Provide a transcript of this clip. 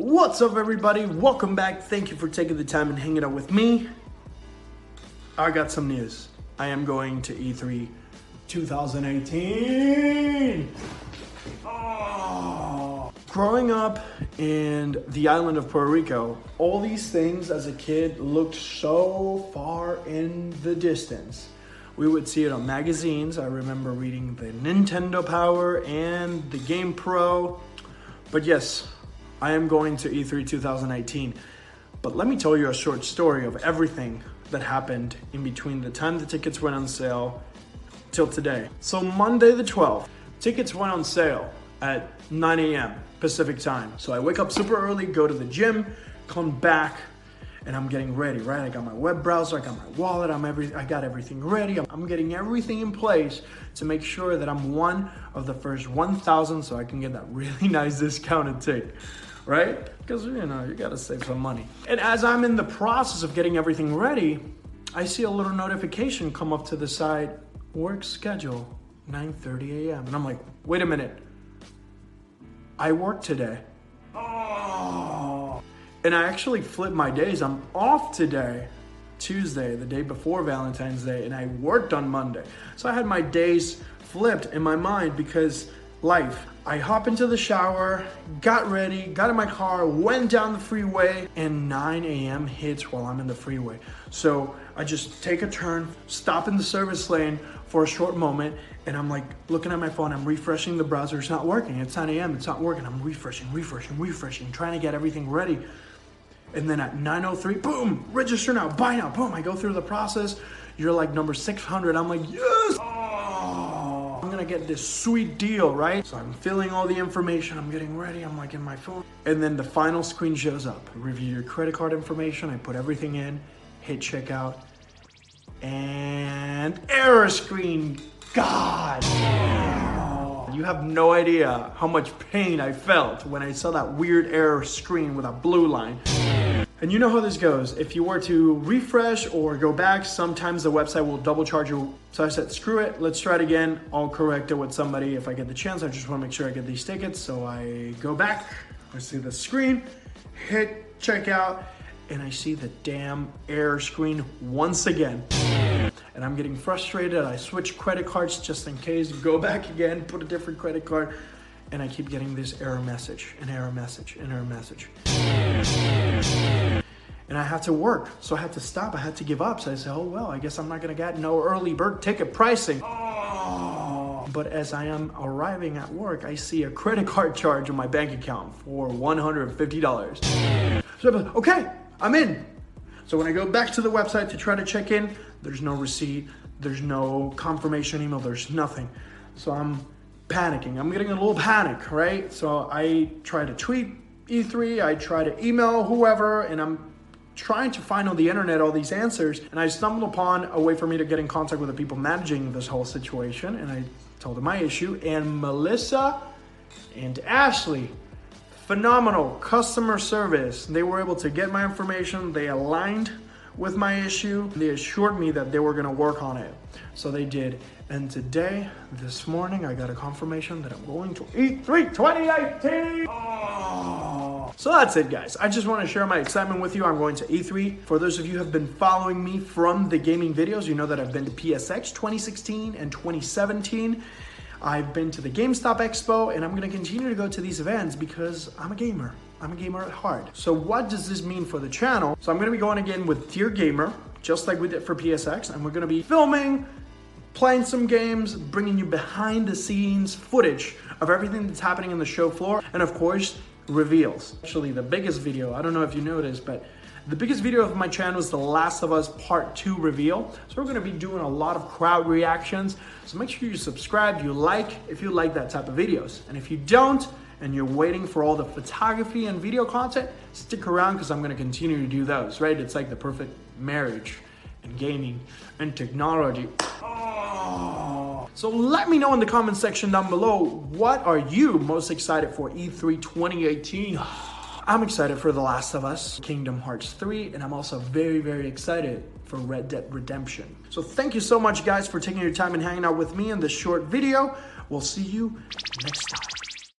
What's up, everybody? Welcome back. Thank you for taking the time and hanging out with me. I got some news. I am going to E E3 2018. Oh. Growing up in the island of Puerto Rico, all these things as a kid looked so far in the distance. We would see it on magazines. I remember reading the Nintendo Power and the Game Pro. But yes, I am going to E E3 2018. But let me tell you a short story of everything that happened in between the time the tickets went on sale till today. So, Monday the 12th, tickets went on sale at 9 a.m. Pacific time. So, I wake up super early, go to the gym, come back, and I'm getting ready, right? I got my web browser, I got my wallet, I'm every, I got everything ready. I'm, I'm getting everything in place to make sure that I'm one of the first 1,000 so I can get that really nice discounted ticket, right? Because, you know, you gotta save some money. And as I'm in the process of getting everything ready, I see a little notification come up to the side, work schedule, 9.30 a.m. And I'm like, wait a minute, I work today. Oh. And I actually flip my days. I'm off today, Tuesday, the day before Valentine's Day, and I worked on Monday. So I had my days flipped in my mind because life. I hop into the shower, got ready, got in my car, went down the freeway, and 9 a.m. hits while I'm in the freeway. So I just take a turn, stop in the service lane for a short moment, and I'm like looking at my phone, I'm refreshing the browser, it's not working. It's 9 a.m., it's not working. I'm refreshing, refreshing, refreshing, trying to get everything ready. And then at 9.03, boom, register now, buy now, boom. I go through the process. You're like number 600. I'm like, yes! Gonna get this sweet deal, right? So I'm filling all the information. I'm getting ready. I'm like in my phone. And then the final screen shows up. Review your credit card information. I put everything in, hit checkout, and error screen. God! You have no idea how much pain I felt when I saw that weird error screen with a blue line. And you know how this goes. If you were to refresh or go back, sometimes the website will double charge you. So I said, screw it, let's try it again. I'll correct it with somebody if I get the chance. I just want to make sure I get these tickets. So I go back, I see the screen, hit checkout, and I see the damn error screen once again. And I'm getting frustrated. I switch credit cards just in case, go back again, put a different credit card, and I keep getting this error message, an error message, an error message. And I had to work, so I had to stop. I had to give up. So I said, "Oh well, I guess I'm not gonna get no early bird ticket pricing." Oh. But as I am arriving at work, I see a credit card charge on my bank account for $150. So I'm like, okay, I'm in. So when I go back to the website to try to check in, there's no receipt, there's no confirmation email, there's nothing. So I'm panicking. I'm getting a little panic, right? So I try to tweet E3, I try to email whoever, and I'm trying to find on the internet all these answers. And I stumbled upon a way for me to get in contact with the people managing this whole situation, and I told them my issue. And Melissa and Ashley phenomenal customer service. They were able to get my information, they aligned with my issue, they assured me that they were gonna work on it. So they did. And today, this morning, I got a confirmation that I'm going to E3 2018. Oh. So that's it, guys. I just want to share my excitement with you. I'm going to E3. For those of you who have been following me from the gaming videos, you know that I've been to PSX 2016 and 2017. I've been to the GameStop Expo and I'm gonna continue to go to these events because I'm a gamer. I'm a gamer at heart. So what does this mean for the channel? So I'm gonna be going again with Dear Gamer, just like we did for PSX, and we're gonna be filming, playing some games, bringing you behind the scenes footage of everything that's happening in the show floor, and of course, reveals. Actually, the biggest video, I don't know if you noticed, but the biggest video of my channel is The Last of Us Part 2 reveal. So we're gonna be doing a lot of crowd reactions. So make sure you subscribe, you like, if you like that type of videos. And if you don't, and you're waiting for all the photography and video content, stick around because I'm gonna continue to do those, right? It's like the perfect marriage in gaming and technology. Oh. So let me know in the comment section down below, what are you most excited for E3 2018? I'm excited for The Last of Us, Kingdom Hearts 3, and I'm also very, very excited for Red Dead Redemption. So thank you so much guys for taking your time and hanging out with me in this short video. We'll see you next time.